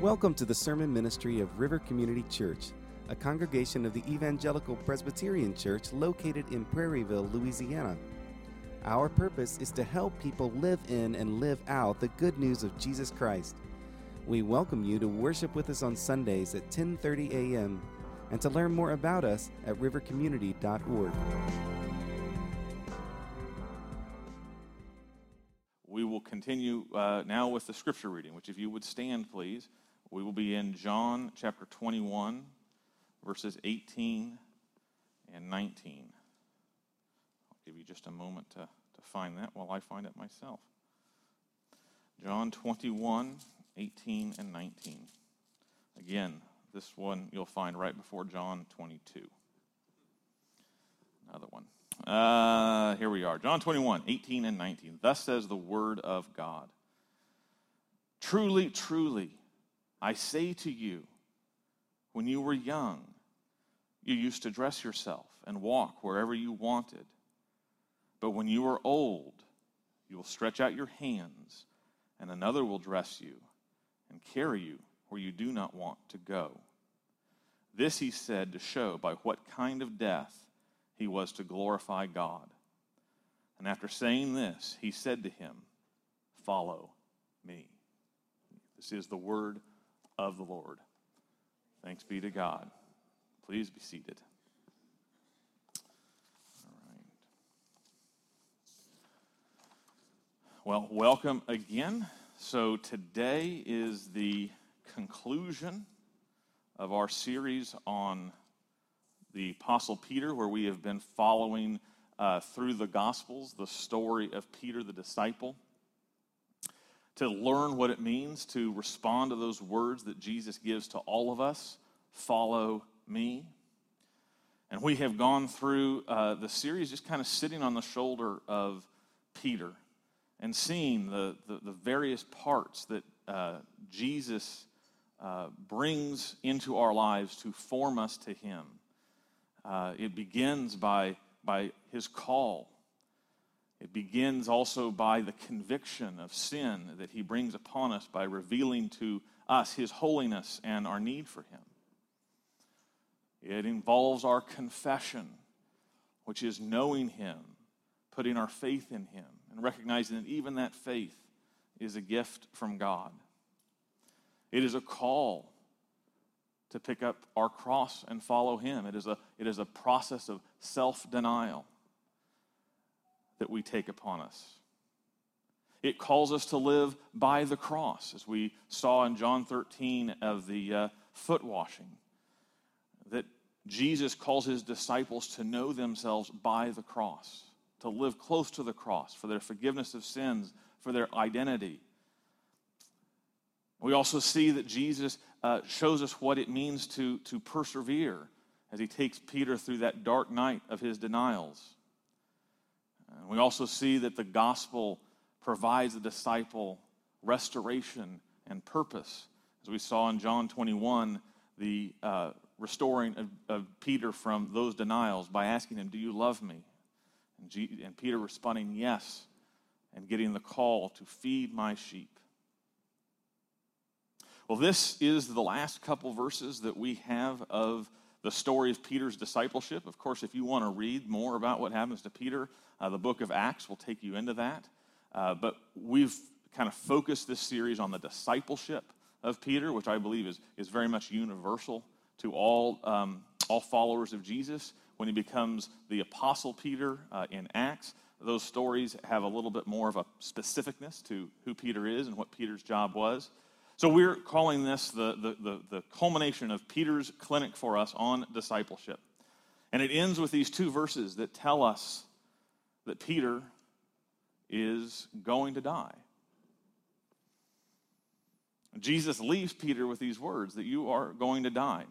Welcome to the sermon ministry of River Community Church, a congregation of the Evangelical Presbyterian Church located in Prairieville, Louisiana. Our purpose is to help people live in and live out the good news of Jesus Christ. We welcome you to worship with us on Sundays at 10:30 a.m. and to learn more about us at rivercommunity.org. We will continue uh, now with the scripture reading, which, if you would stand, please, we will be in John chapter 21, verses 18 and 19. I'll give you just a moment to, to find that while I find it myself. John 21, 18 and 19. Again, this one you'll find right before John 22. Another one. Uh, here we are. John 21, 18 and 19. Thus says the word of God. Truly, truly, I say to you, when you were young, you used to dress yourself and walk wherever you wanted. But when you are old, you will stretch out your hands, and another will dress you and carry you where you do not want to go. This he said to show by what kind of death he was to glorify God. And after saying this, he said to him, Follow me. This is the word of the Lord. Thanks be to God. Please be seated. All right. Well, welcome again. So, today is the conclusion of our series on the Apostle Peter, where we have been following uh, through the Gospels the story of Peter the disciple to learn what it means to respond to those words that Jesus gives to all of us follow me. And we have gone through uh, the series just kind of sitting on the shoulder of Peter and seeing the, the, the various parts that uh, Jesus uh, brings into our lives to form us to Him. Uh, it begins by, by His call it begins also by the conviction of sin that he brings upon us by revealing to us his holiness and our need for him. It involves our confession, which is knowing him, putting our faith in him, and recognizing that even that faith is a gift from God. It is a call to pick up our cross and follow him. It is a, it is a process of self denial that we take upon us. It calls us to live by the cross, as we saw in John 13 of the uh, foot washing, that Jesus calls his disciples to know themselves by the cross, to live close to the cross for their forgiveness of sins, for their identity. We also see that Jesus uh, shows us what it means to, to persevere as he takes Peter through that dark night of his denials. And we also see that the gospel provides the disciple restoration and purpose. As we saw in John 21, the uh, restoring of, of, Peter from those denials by asking him, Do you love me? And, G- and Peter responding, Yes, and getting the call to feed my sheep. Well, this is the last couple verses that we have of the story of Peter's discipleship. Of course, if you want to read more about what happens to Peter, uh, the book of Acts will take you into that. Uh, but we've kind of focused this series on the discipleship of Peter, which I believe is, is very much universal to all, um, all followers of Jesus. When he becomes the Apostle Peter uh, in Acts, those stories have a little bit more of a specificness to who Peter is and what Peter's job was. So we're calling this the, the, the, the, culmination of Peter's clinic for us on discipleship. And it ends with these two verses that tell us that Peter is going to die. Jesus leaves Peter with these words that you are going to die.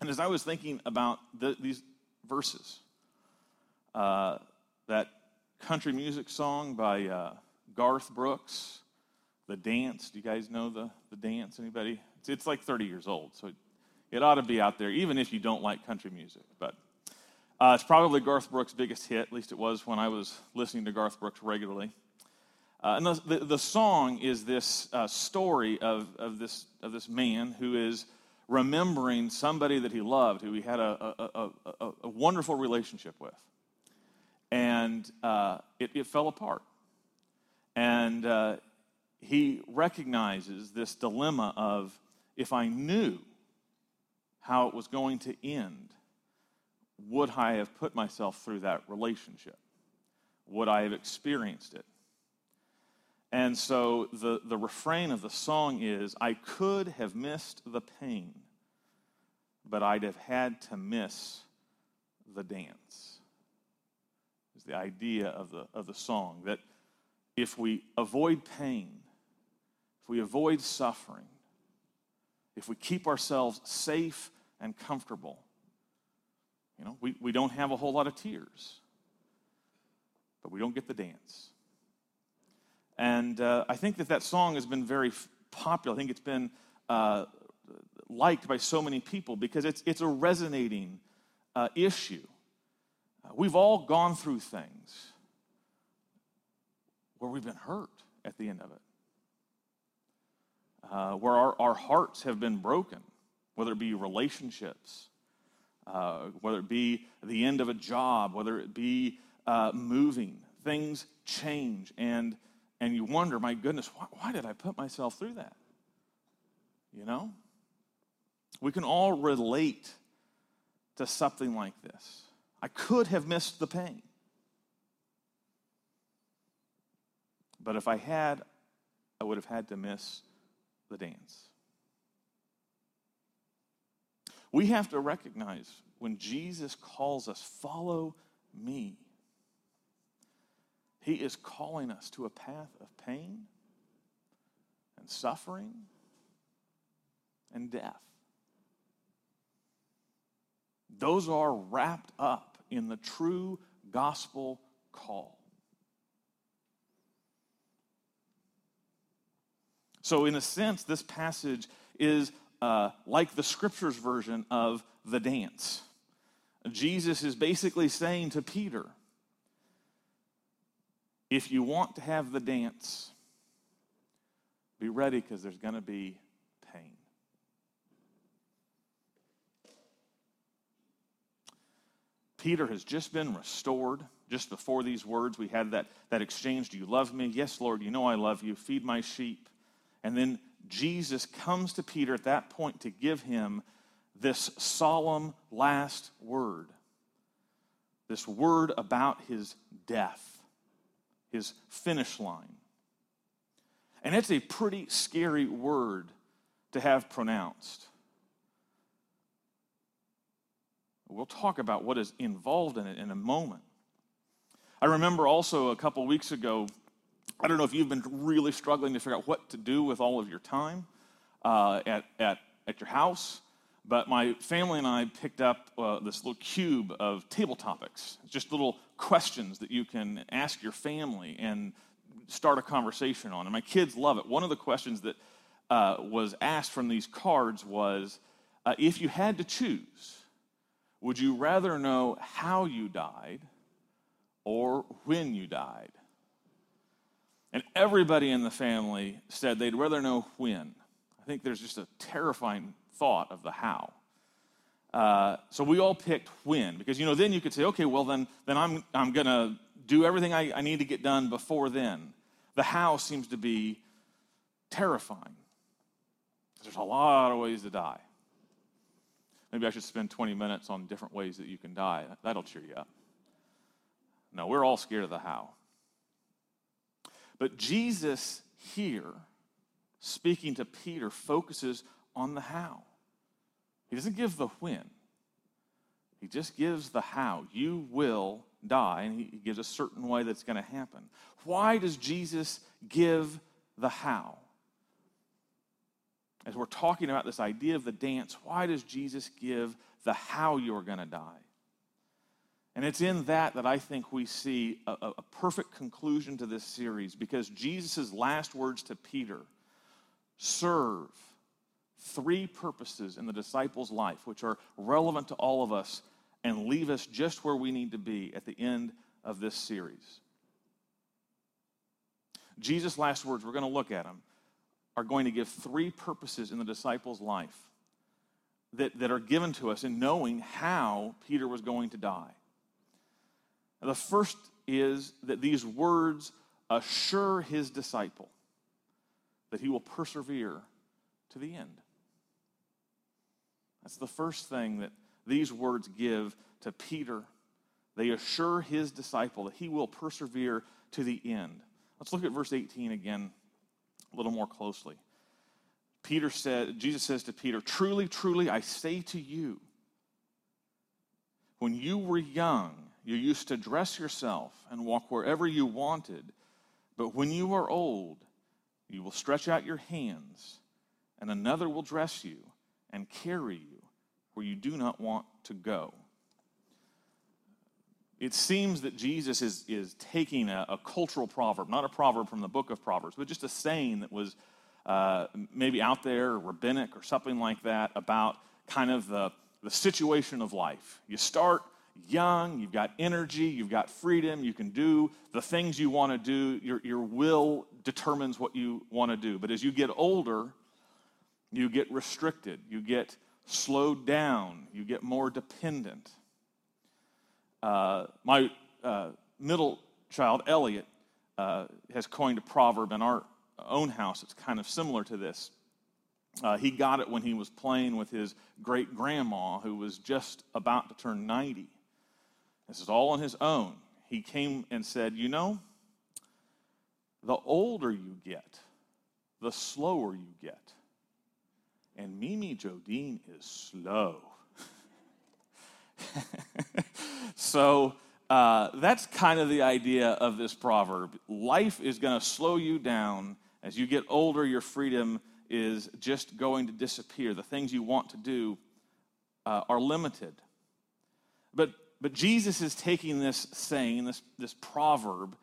And as I was thinking about the, these verses, uh, that country music song by uh, Garth Brooks, the dance. Do you guys know the, the dance? Anybody? It's, it's like 30 years old, so it, it, ought to be out there, even if you don't like country music. But uh, it's probably Garth Brooks' biggest hit, at least it was when I was listening to Garth Brooks regularly. Uh, and the, the, the, song is this uh, story of, of, this, of this man who is remembering somebody that he loved, who he had a, a, a, a wonderful relationship with. And uh, it, it, fell apart. And uh, he recognizes this dilemma of if I knew how it was going to end, would I have put myself through that relationship? Would I have experienced it? And so the, the refrain of the song is I could have missed the pain, but I'd have had to miss the dance. Is the idea of the, of the song that if we avoid pain, if we avoid suffering, if we keep ourselves safe and comfortable, you know, we, we don't have a whole lot of tears, but we don't get the dance. And uh, I think that that song has been very popular. I think it's been uh, liked by so many people because it's, it's a resonating uh, issue. Uh, we've all gone through things where we've been hurt at the end of it, uh, where our, our hearts have been broken, whether it be relationships, uh, whether it be the end of a job, whether it be moving. Things change. And and you wonder, my goodness, why, why, did I put myself through that? You know? We can all relate to something like this. I could have missed the pain. But if I had, I would have had to miss the dance. We have to recognize when Jesus calls us, follow me. He is calling us to a path of pain and suffering and death. Those are wrapped up in the true gospel call. So, in a sense, this passage is uh, like the scriptures version of the dance. Jesus is basically saying to Peter, if you want to have the dance, be ready because there's going to be pain. Peter has just been restored. Just before these words, we had that, that exchange Do you love me? Yes, Lord, you know I love you. Feed my sheep. And then Jesus comes to Peter at that point to give him this solemn last word this word about his death his finish line. And it's a pretty scary word to have pronounced. We'll talk about what is involved in it in a moment. I remember also a couple weeks ago, I don't know if you've been really struggling to figure out what to do with all of your time uh, at, at, at your house. But my family and I picked up uh, this little cube of table topics, just little questions that you can ask your family and start a conversation on. And my kids love it. One of the questions that uh, was asked from these cards was uh, if you had to choose, would you rather know how you died or when you died? And everybody in the family said they'd rather know when. I think there's just a terrifying thought of the how. Uh, so we all picked when, because you know, then you could say, okay, well then, then I'm I'm gonna do everything I, I need to get done before then. The how seems to be terrifying. There's a lot of ways to die. Maybe I should spend 20 minutes on different ways that you can die. That'll cheer you up. No, we're all scared of the how. But Jesus here, speaking to Peter, focuses on the how. He doesn't give the when, he just gives the how. You will die, and he gives a certain way that's going to happen. Why does Jesus give the how? As we're talking about this idea of the dance, why does Jesus give the how you're going to die? And it's in that that I think we see a, a perfect conclusion to this series because Jesus' last words to Peter serve three purposes in the disciples' life, which are relevant to all of us and leave us just where we need to be at the end of this series. Jesus' last words, we're going to look at them, are going to give three purposes in the disciples' life that, that are given to us in knowing how Peter was going to die. The first is that these words assure his disciple that he will persevere to the end. That's the first thing that these words give to Peter. They assure his disciple that he will persevere to the end. Let's look at verse 18 again a little more closely. Peter said, Jesus says to Peter, Truly, truly, I say to you, when you were young, you used to dress yourself and walk wherever you wanted. But when you are old, you will stretch out your hands, and another will dress you and carry you where you do not want to go. It seems that Jesus is, is taking a, a cultural proverb, not a proverb from the book of Proverbs, but just a saying that was uh, maybe out there, or rabbinic or something like that, about kind of the, the situation of life. You start young, you've got energy, you've got freedom, you can do the things you want to do. Your, your will determines what you want to do. But as you get older, you get restricted, you get slowed down, you get more dependent. Uh, my uh, middle child, Elliot, uh, has coined a proverb in our own house. It's kind of similar to this. Uh, he got it when he was playing with his great grandma, who was just about to turn 90. This is all on his own. He came and said, You know, the older you get, the slower you get. And Mimi Jodine is slow. so uh, that's kind of the idea of this proverb. Life is going to slow you down. As you get older, your freedom is just going to disappear. The things you want to do uh, are limited. But, but Jesus is taking this saying, this, this proverb,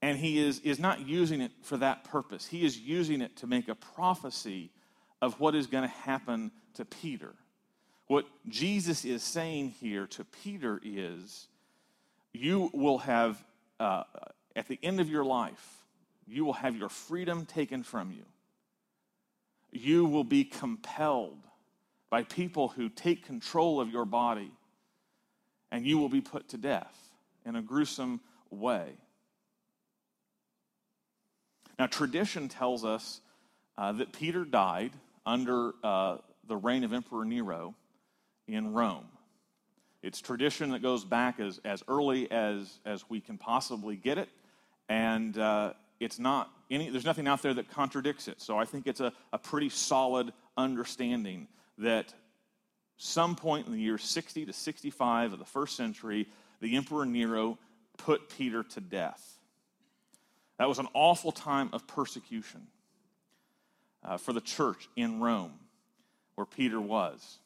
and he is, is not using it for that purpose. He is using it to make a prophecy of what is going to happen to Peter. What Jesus is saying here to Peter is you will have, uh, at the end of your life, you will have your freedom taken from you. You will be compelled by people who take control of your body, and you will be put to death in a gruesome way. Now, tradition tells us uh, that Peter died under uh, the reign of Emperor Nero in Rome. It's tradition that goes back as, as early as, as we can possibly get it, and uh, it's not any, there's nothing out there that contradicts it. So I think it's a, a pretty solid understanding that some point in the year 60 to 65 of the first century, the Emperor Nero put Peter to death. That was an awful time of persecution uh, for the church in Rome, where Peter was.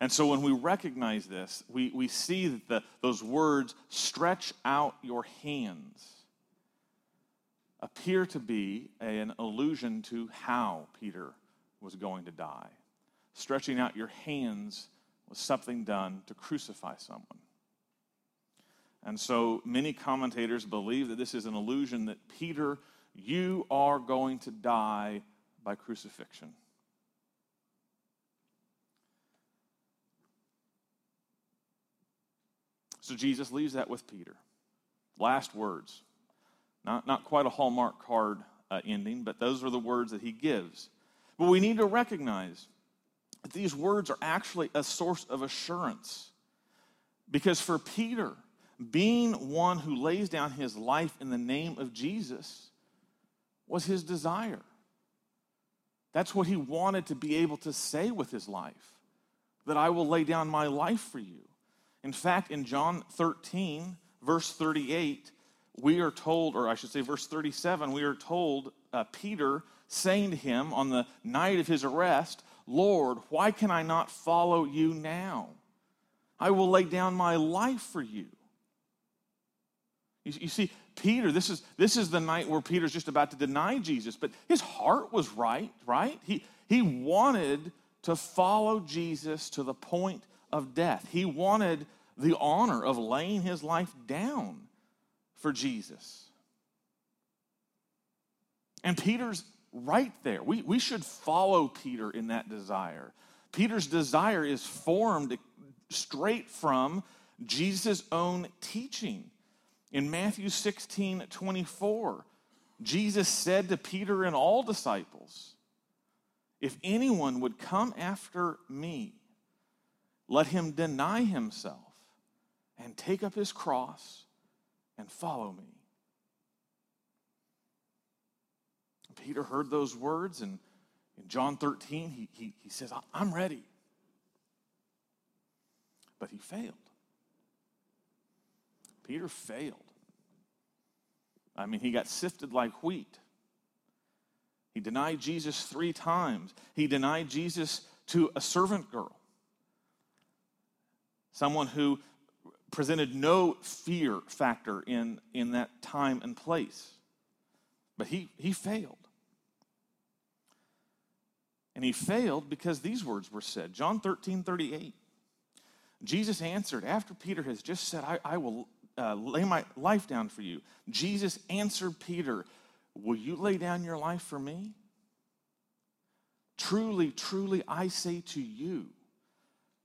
And so when we recognize this, we, we see that the, those words, stretch out your hands, appear to be an allusion to how Peter was going to die. Stretching out your hands was something done to crucify someone. And so many commentators believe that this is an allusion that Peter, you are going to die by crucifixion. So Jesus leaves that with Peter. Last words. Not, not quite a Hallmark card uh, ending, but those are the words that he gives. But we need to recognize these words are actually a source of assurance. Because for Peter, being one who lays down his life in the name of Jesus was his desire. That's what he wanted to be able to say with his life that I will lay down my life for you. In fact, in John 13, verse 38, we are told, or I should say, verse 37, we are told uh, Peter saying to him on the night of his arrest, Lord, why can I not follow you now? I will lay down my life for you. You, you see, Peter, this is, this is the night where Peter's just about to deny Jesus, but his heart was right, right? He, he wanted to follow Jesus to the point of death. He wanted the honor of laying his life down for Jesus. And Peter's right there. We, we should follow Peter in that desire. Peter's desire is formed straight from Jesus' own teaching. In Matthew 16 24, Jesus said to Peter and all disciples, If anyone would come after me, let him deny himself and take up his cross and follow me. Peter heard those words, and in John 13, he, he, he says, I'm ready. But he failed. Peter failed. I mean, he got sifted like wheat. He denied Jesus three times. He denied Jesus to a servant girl, someone who presented no fear factor in, in that time and place. But he, he failed. And he failed because these words were said. John 13, 38. Jesus answered, after Peter has just said, I, I will uh, lay my life down for you. Jesus answered Peter, Will you lay down your life for me? Truly, truly, I say to you,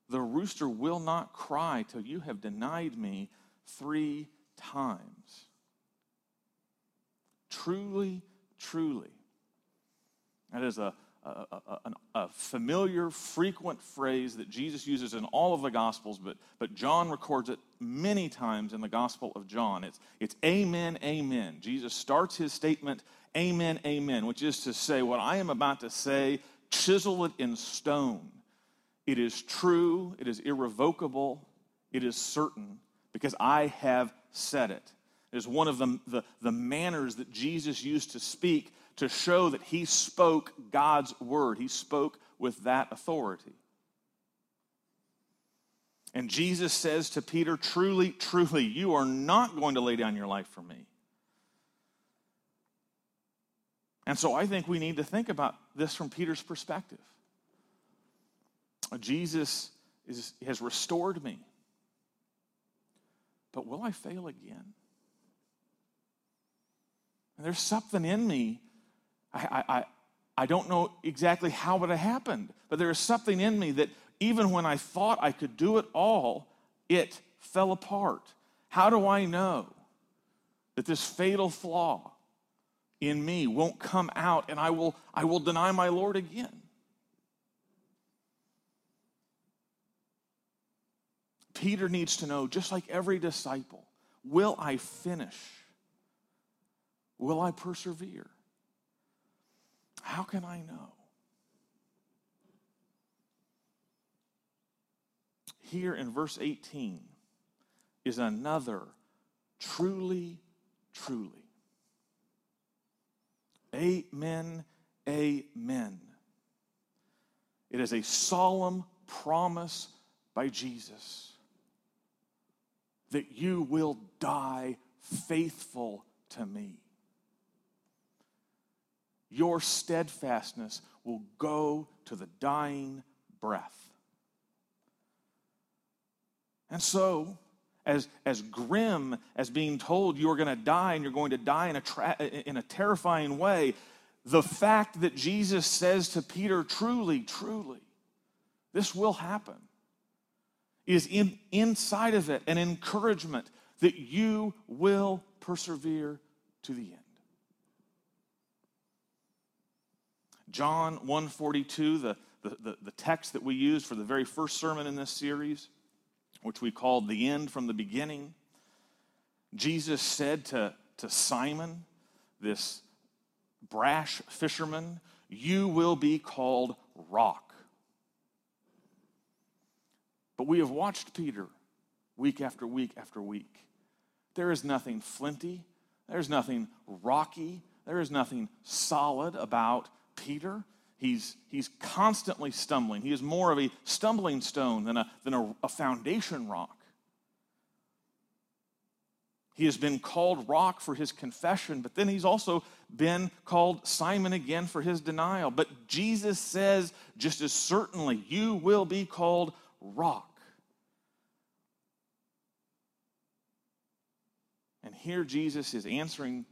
the rooster will not cry till you have denied me three times. Truly, truly. That is a a, a, a, familiar, frequent phrase that Jesus uses in all of the Gospels, but, but John records it many times in the Gospel of John. It's, it's Amen, Amen. Jesus starts his statement, Amen, Amen, which is to say, what I am about to say, chisel it in stone. It is true, it is irrevocable, it is certain, because I have said it. It is one of the, the, the manners that Jesus used to speak to show that he spoke God's word. He spoke with that authority. And Jesus says to Peter, Truly, truly, you are not going to lay down your life for me. And so I think we need to think about this from Peter's perspective. Jesus is, has restored me. But will I fail again? And there's something in me I, I, I don't know exactly how it happened, but there is something in me that even when I thought I could do it all, it fell apart. How do I know that this fatal flaw in me won't come out and I will, I will deny my Lord again? Peter needs to know, just like every disciple, will I finish? Will I persevere? How can I know? Here in verse 18 is another truly, truly. Amen, amen. It is a solemn promise by Jesus that you will die faithful to me your steadfastness will go to the dying breath. And so, as, as grim as being told you're going to die and you're going to die in a, tra- in a terrifying way, the fact that Jesus says to Peter, truly, truly, this will happen, is in, inside of it an encouragement that you will persevere to the end. John 142, the, the, the, text that we used for the very first sermon in this series, which we called The End from the Beginning, Jesus said to, to Simon, this brash fisherman, You will be called rock. But we have watched Peter week after week after week. There is nothing flinty, there's nothing rocky, there is nothing solid about Peter, he's, he's constantly stumbling. He is more of a stumbling stone than a, than a, a foundation rock. He has been called rock for his confession, but then he's also been called Simon again for his denial. But Jesus says, just as certainly, you will be called rock. And here Jesus is answering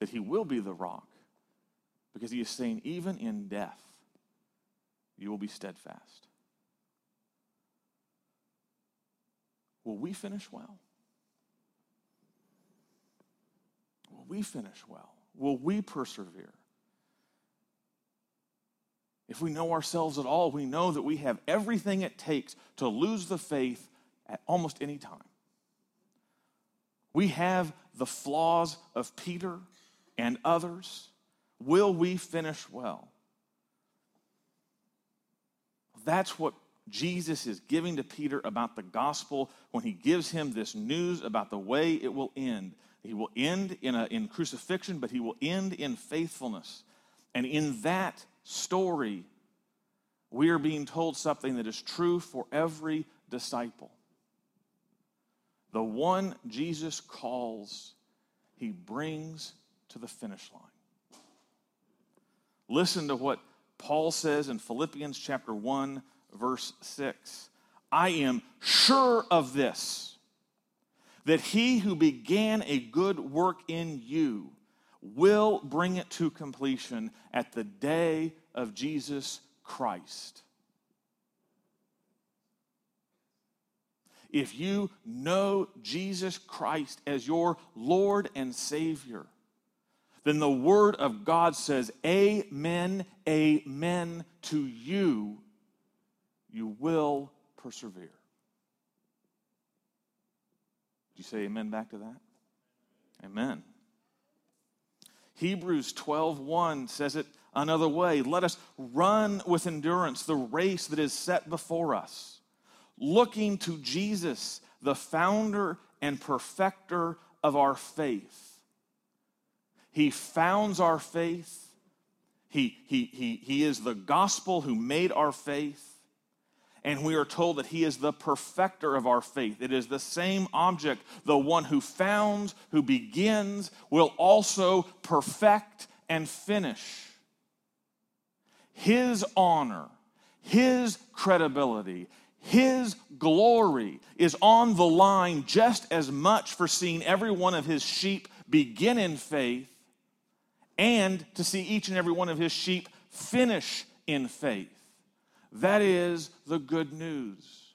that he will be the rock Because he is saying, even in death, you will be steadfast. Will we finish well? Will we finish well? Will we persevere? If we know ourselves at all, we know that we have everything it takes to lose the faith at almost any time. We have the flaws of Peter and others. Will we finish well? That's what Jesus is giving to Peter about the gospel when he gives him this news about the way it will end. He will end in, a, in crucifixion, but he will end in faithfulness. And in that story, we are being told something that is true for every disciple. The one Jesus calls, he brings to the finish line. Listen to what Paul says in Philippians chapter 1 verse 6. I am sure of this that he who began a good work in you will bring it to completion at the day of Jesus Christ. If you know Jesus Christ as your Lord and Savior, then the Word of God says, Amen, Amen to you. You will persevere. Do you say amen back to that? Amen. Hebrews 12:1 says it another way. Let us run with endurance the race that is set before us, looking to Jesus, the founder and perfecter of our faith. He founds our faith. He, he, he, he is the gospel who made our faith. And we are told that he is the perfecter of our faith. It is the same object. The one who founds, who begins, will also perfect and finish. His honor, his credibility, his glory is on the line just as much for seeing every one of his sheep begin in faith and to see each and every one of his sheep finish in faith. That is the good news.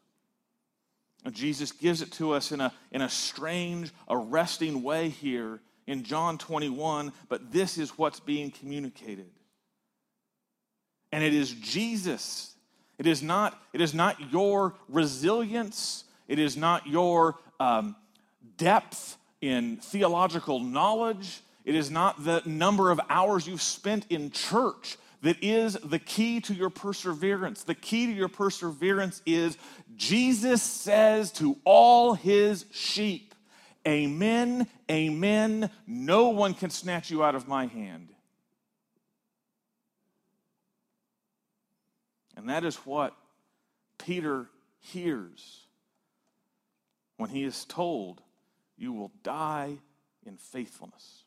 Jesus gives it to us in a, in a strange, arresting way here in John 21, but this is what's being communicated. And it is Jesus. It is not, it is not your resilience, it is not your um, depth in theological knowledge, it is not the number of hours you've spent in church that is the key to your perseverance. The key to your perseverance is Jesus says to all his sheep, Amen, amen, no one can snatch you out of my hand. And that is what Peter hears when he is told, You will die in faithfulness.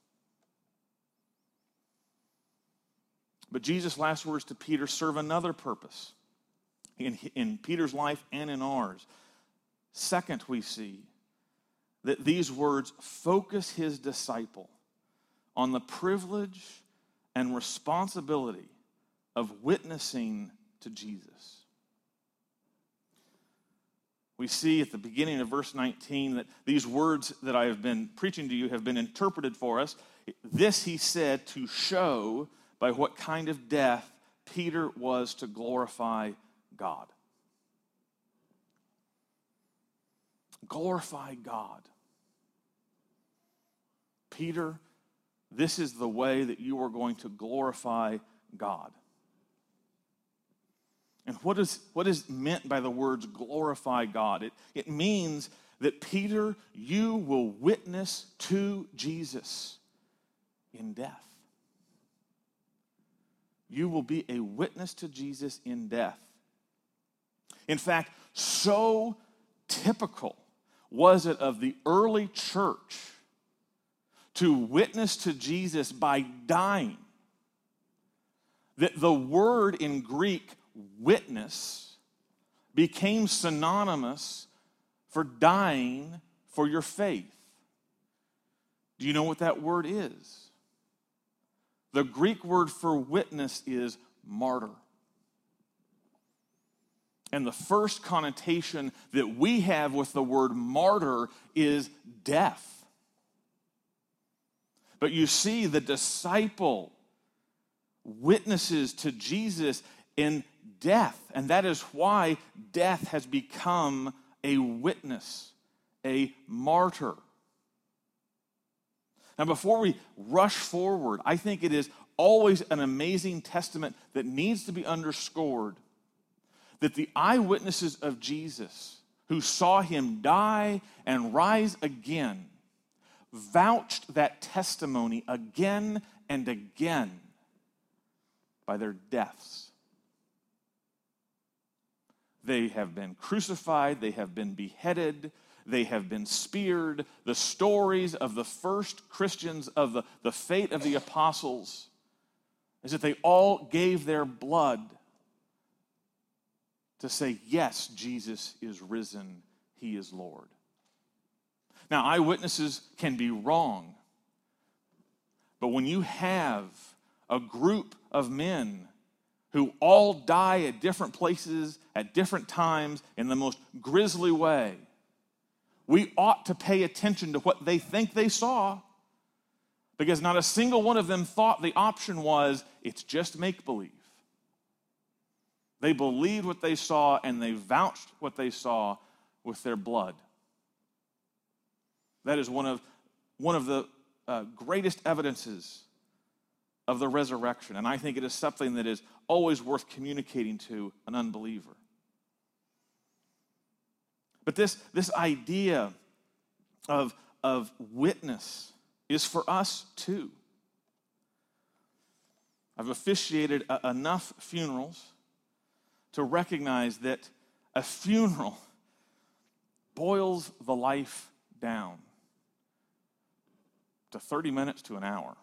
But Jesus' last words to Peter serve another purpose in, in Peter's life and in ours. Second, we see that these words focus his disciple on the privilege and responsibility of witnessing to Jesus. We see at the beginning of verse 19 that these words that I have been preaching to you have been interpreted for us. This he said to show by what kind of death Peter was to glorify God. Glorify God. Peter, this is the way that you are going to glorify God. And what is, what is meant by the words glorify God? It, it means that, Peter, you will witness to Jesus in death you will be a witness to Jesus in death. In fact, so typical was it of the early church to witness to Jesus by dying that the word in Greek, witness, became synonymous for dying for your faith. Do you know what that word is? The Greek word for witness is martyr. And the first connotation that we have with the word martyr is death. But you see, the disciple witnesses to Jesus in death, and that is why death has become a witness, a martyr. Now, before we rush forward, I think it is always an amazing testament that needs to be underscored that the eyewitnesses of Jesus who saw him die and rise again vouched that testimony again and again by their deaths. They have been crucified, they have been beheaded, they have been speared. The stories of the first Christians, of the, the fate of the apostles, is that they all gave their blood to say, Yes, Jesus is risen, He is Lord. Now, eyewitnesses can be wrong, but when you have a group of men who all die at different places, at different times, in the most grisly way, we ought to pay attention to what they think they saw because not a single one of them thought the option was it's just make believe. They believed what they saw and they vouched what they saw with their blood. That is one of, one of the uh, greatest evidences of the resurrection. And I think it is something that is always worth communicating to an unbeliever. But this, this idea of, of witness is for us too. I've officiated a, enough funerals to recognize that a funeral boils the life down to 30 minutes to an hour.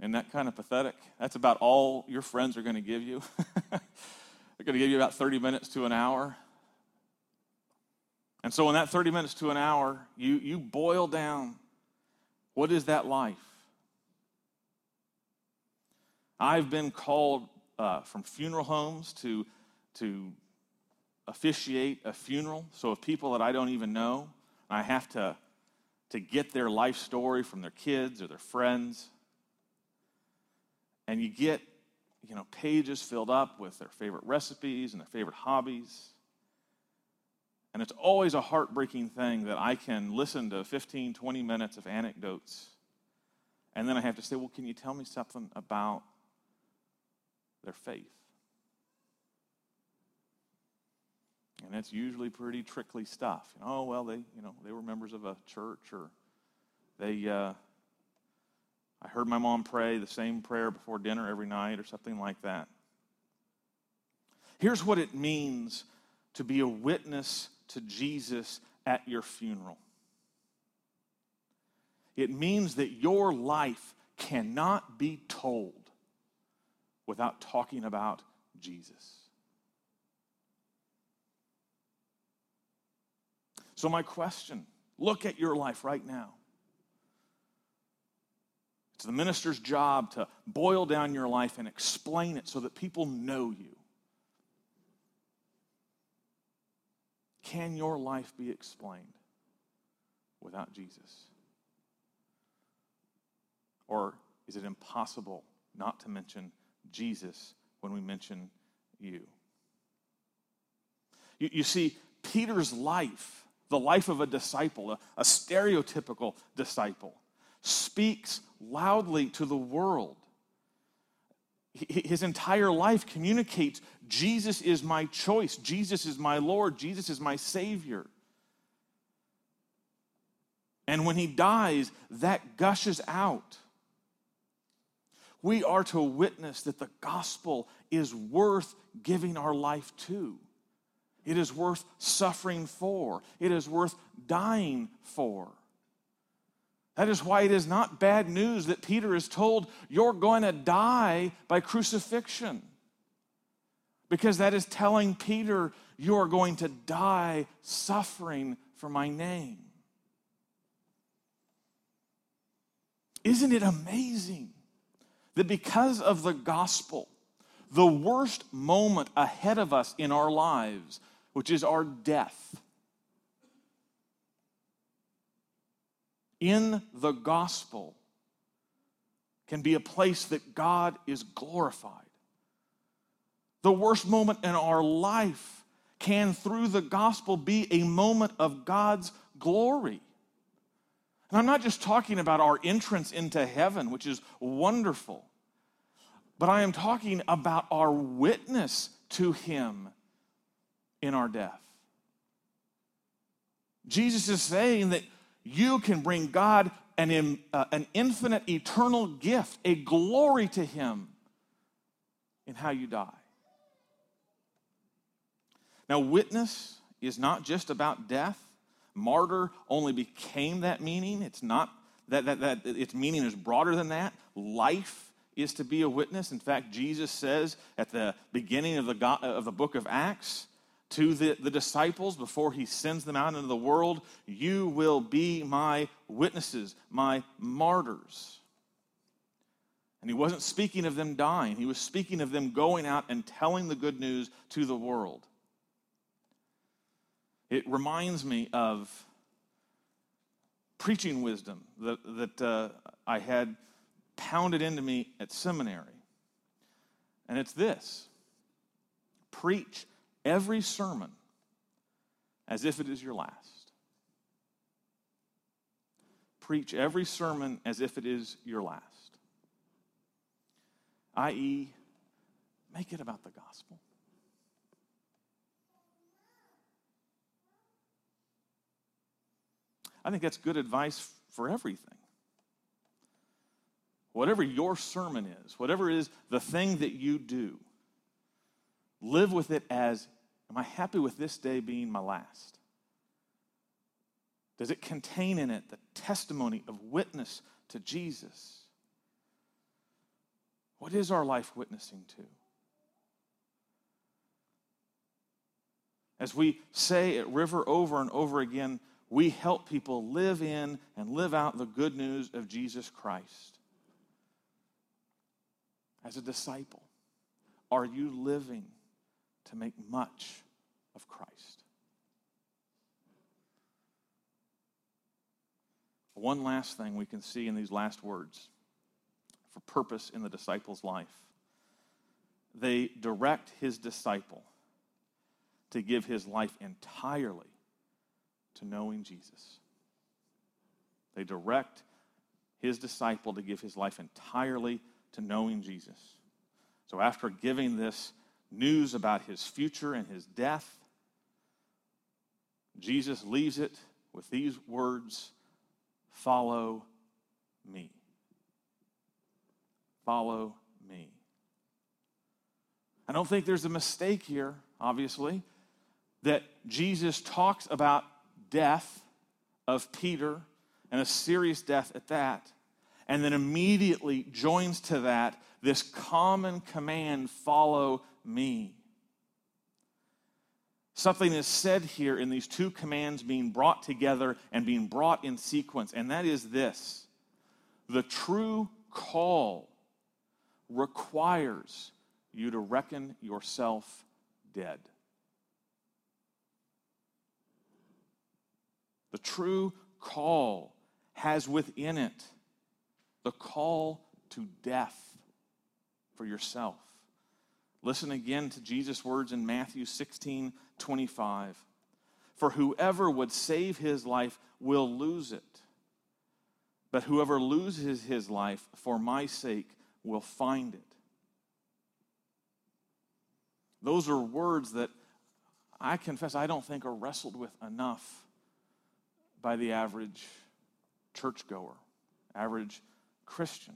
Isn't that kind of pathetic? That's about all your friends are going to give you. They're going to give you about 30 minutes to an hour. And so, in that 30 minutes to an hour, you, you boil down what is that life? I've been called uh, from funeral homes to, to officiate a funeral. So, of people that I don't even know, I have to, to get their life story from their kids or their friends and you get you know pages filled up with their favorite recipes and their favorite hobbies and it's always a heartbreaking thing that i can listen to 15 20 minutes of anecdotes and then i have to say well can you tell me something about their faith and it's usually pretty trickly stuff you know, oh well they you know they were members of a church or they uh, I heard my mom pray the same prayer before dinner every night or something like that. Here's what it means to be a witness to Jesus at your funeral it means that your life cannot be told without talking about Jesus. So, my question look at your life right now. It's the minister's job to boil down your life and explain it so that people know you. Can your life be explained without Jesus? Or is it impossible not to mention Jesus when we mention you? You, you see, Peter's life, the life of a disciple, a, a stereotypical disciple, speaks loudly to the world. His entire life communicates Jesus is my choice, Jesus is my Lord, Jesus is my Savior. And when he dies, that gushes out. We are to witness that the gospel is worth giving our life to. It is worth suffering for. It is worth dying for. That is why it is not bad news that Peter is told, You're going to die by crucifixion. Because that is telling Peter, You are going to die suffering for my name. Isn't it amazing that because of the gospel, the worst moment ahead of us in our lives, which is our death, in the gospel can be a place that God is glorified. The worst moment in our life can, through the gospel, be a moment of God's glory. And I'm not just talking about our entrance into heaven, which is wonderful, but I am talking about our witness to Him in our death. Jesus is saying that you can bring God an, uh, an infinite, eternal gift, a glory to Him in how you die. Now, witness is not just about death. Martyr only became that meaning. It's not that, that, that its meaning is broader than that. Life is to be a witness. In fact, Jesus says at the beginning of the, of the book of Acts, to the, the disciples before he sends them out into the world You will be my witnesses, my martyrs. And he wasn't speaking of them dying, he was speaking of them going out and telling the good news to the world. It reminds me of preaching wisdom that, that uh, I had pounded into me at seminary. And it's this preach every sermon as if it is your last. Preach every sermon as if it is your last. I.e., make it about the gospel. I think that's good advice for everything. Whatever your sermon is, whatever is the thing that you do, live with it as Am I happy with this day being my last? Does it contain in it the testimony of witness to Jesus? What is our life witnessing to? As we say at River over and over again, we help people live in and live out the good news of Jesus Christ. As a disciple, are you living to make much of Christ. One last thing we can see in these last words for purpose in the disciple's life. They direct his disciple to give his life entirely to knowing Jesus. They direct his disciple to give his life entirely to knowing Jesus. So, after giving this news about his future and his death, Jesus leaves it with these words Follow me. Follow me. I don't think there's a mistake here, obviously, that Jesus talks about death of Peter and a serious death at that, and then immediately joins to that this common command follow me. Something is said here in these two commands being brought together and being brought in sequence, and that is this the true call requires you to reckon yourself dead. The true call has within it the call to death for yourself. Listen again to Jesus' words in Matthew 16 25. For whoever would save his life will lose it. But whoever loses his life for my sake will find it. Those are words that I confess I don't think are wrestled with enough by the average churchgoer, average Christian.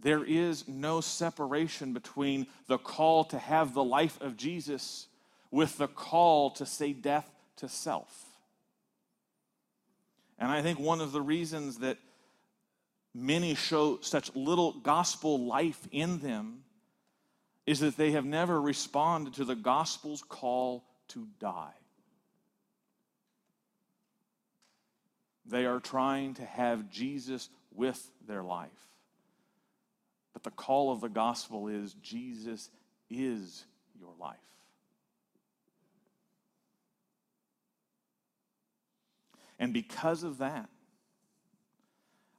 There is no separation between the call to have the life of Jesus with the call to say death to self. And I think one of the reasons that many show such little gospel life in them is that they have never responded to the gospel's call to die. They are trying to have Jesus with their life. But the call of the gospel is Jesus is your life. And because of that,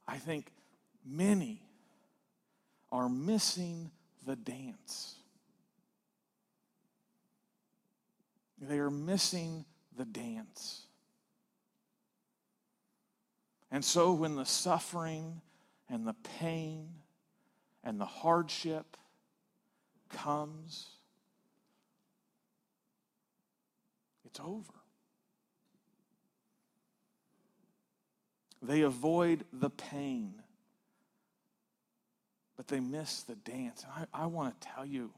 I think many are missing the dance. They are missing the dance. And so when the suffering and the pain and the hardship comes, it's over. They avoid the pain, but they miss the dance. And I, I want to tell you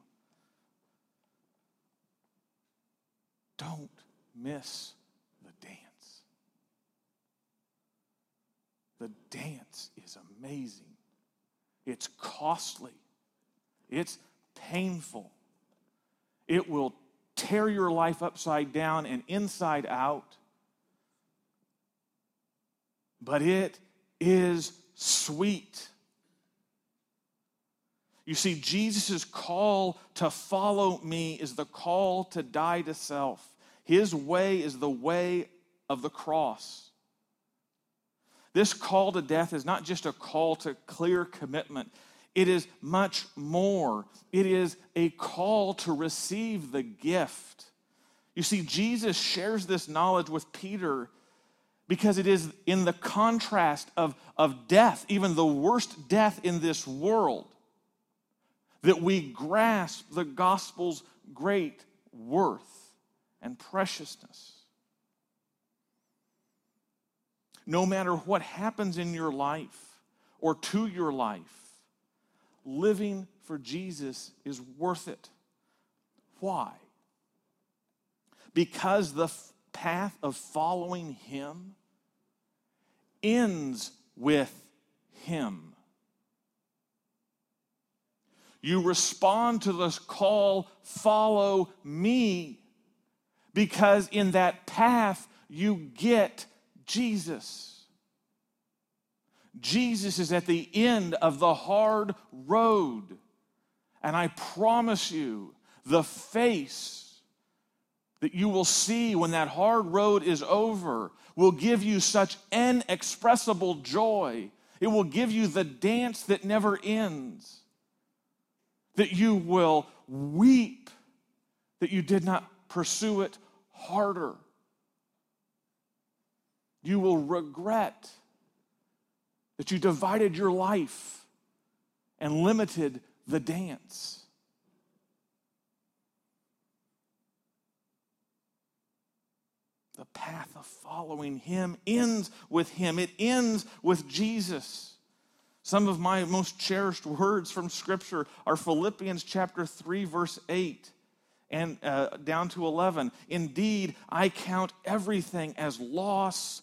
don't miss the dance. The dance is amazing, it's costly, it's painful. It will tear your life upside down and inside out but it is sweet. You see, Jesus' call to follow me is the call to die to self. His way is the way of the cross. This call to death is not just a call to clear commitment, it is much more. It is a call to receive the gift. You see, Jesus shares this knowledge with Peter because it is in the contrast of, of death, even the worst death in this world, that we grasp the gospel's great worth and preciousness. No matter what happens in your life or to your life, living for Jesus is worth it. Why? Because the path of following Him ends with Him. You respond to this call, follow me, because in that path you get Jesus. Jesus is at the end of the hard road. And I promise you, the face that you will see when that hard road is over will give you such inexpressible joy. It will give you the dance that never ends. That you will weep that you did not pursue it harder. You will regret that you divided your life and limited the dance. the path of following Him ends with Him, it ends with Jesus. Some of my most cherished words from Scripture are Philippians chapter 3, verse 8 and uh, down to 11. Indeed, I count everything as loss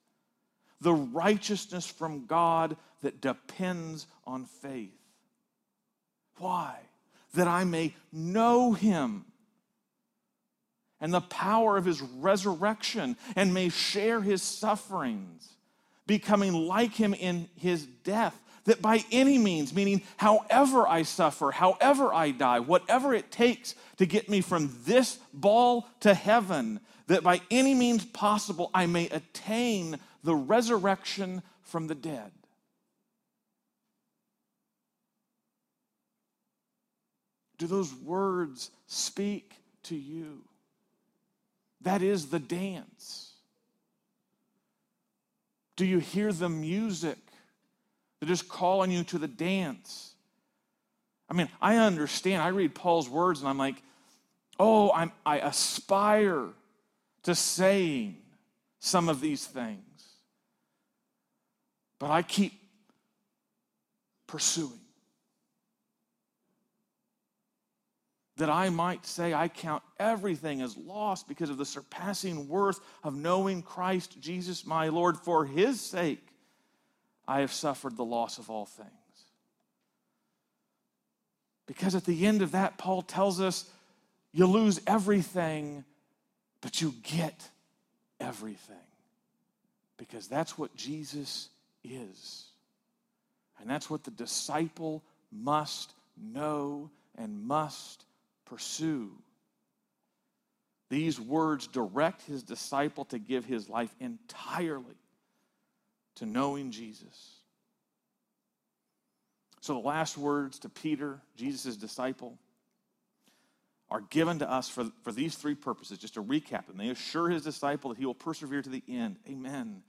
the righteousness from God that depends on faith. Why? That I may know him and the power of his resurrection and may share his sufferings becoming like him in his death. That by any means, meaning however I suffer, however I die, whatever it takes to get me from this ball to heaven, that by any means possible I may attain the resurrection from the dead. Do those words speak to you? That is the dance. Do you hear the music that is calling you to the dance? I mean, I understand. I read Paul's words and I'm like, oh, I'm, I aspire to saying some of these things. But I keep pursuing. That I might say, I count everything as lost because of the surpassing worth of knowing Christ Jesus my Lord. For his sake, I have suffered the loss of all things. Because at the end of that, Paul tells us you lose everything, but you get everything. Because that's what Jesus is. And that's what the disciple must know and must pursue. These words direct his disciple to give his life entirely to knowing Jesus. So, the last words to Peter, Jesus' disciple, are given to us for, for these three purposes. Just to recap them, they assure his disciple that he will persevere to the end. Amen.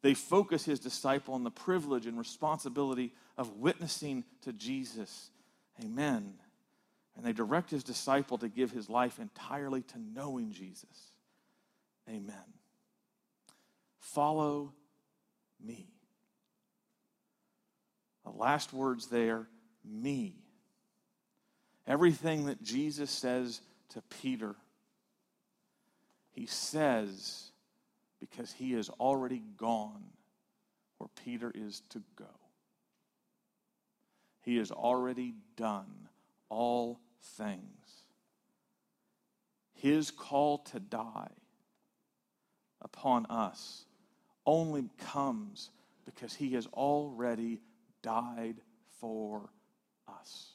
They focus his disciple on the privilege and responsibility of witnessing to Jesus. Amen. And they direct his disciple to give his life entirely to knowing Jesus. Amen. Follow me. The last words there, me. Everything that Jesus says to Peter, he says because he has already gone where Peter is to go. He has already done all things. His call to die upon us only comes because he has already died for us.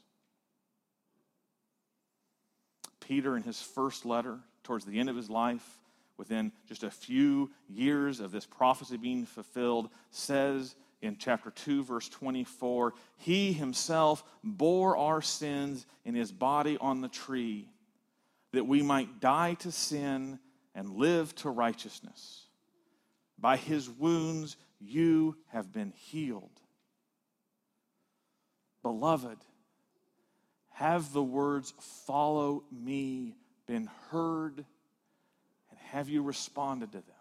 Peter, in his first letter, towards the end of his life, within just a few years of this prophecy being fulfilled, says in chapter 2, verse 24, He himself bore our sins in his body on the tree, that we might die to sin and live to righteousness. By his wounds you have been healed. Beloved, have the words, follow me, been heard, have you responded to them?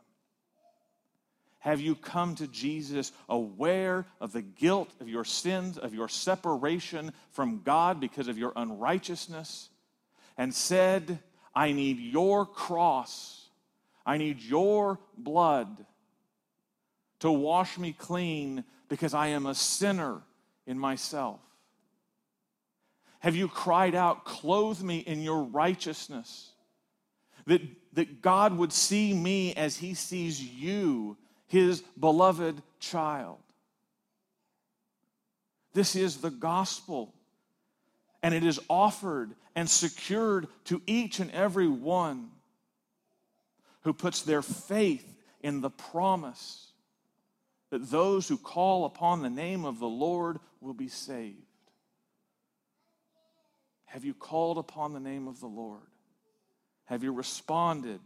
Have you come to Jesus aware of the guilt of your sins, of your separation from God because of your unrighteousness, and said, I need your cross, I need your blood to wash me clean because I am a sinner in myself? Have you cried out, Clothe me in your righteousness? That, that God would see me as he sees you, his beloved child. This is the gospel, and it is offered and secured to each and every one who puts their faith in the promise that those who call upon the name of the Lord will be saved. Have you called upon the name of the Lord? Have you responded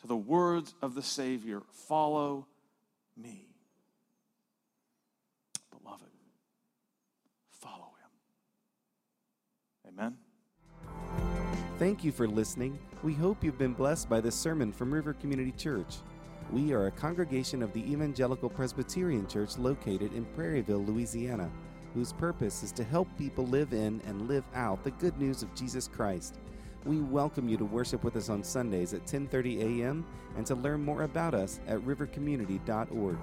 to the words of the Savior? Follow me. Beloved, follow him. Amen. Thank you for listening. We hope you've been blessed by this sermon from River Community Church. We are a congregation of the Evangelical Presbyterian Church located in Prairieville, Louisiana whose purpose is to help people live in and live out the good news of Jesus Christ. We welcome you to worship with us on Sundays at 10:30 a.m. and to learn more about us at rivercommunity.org.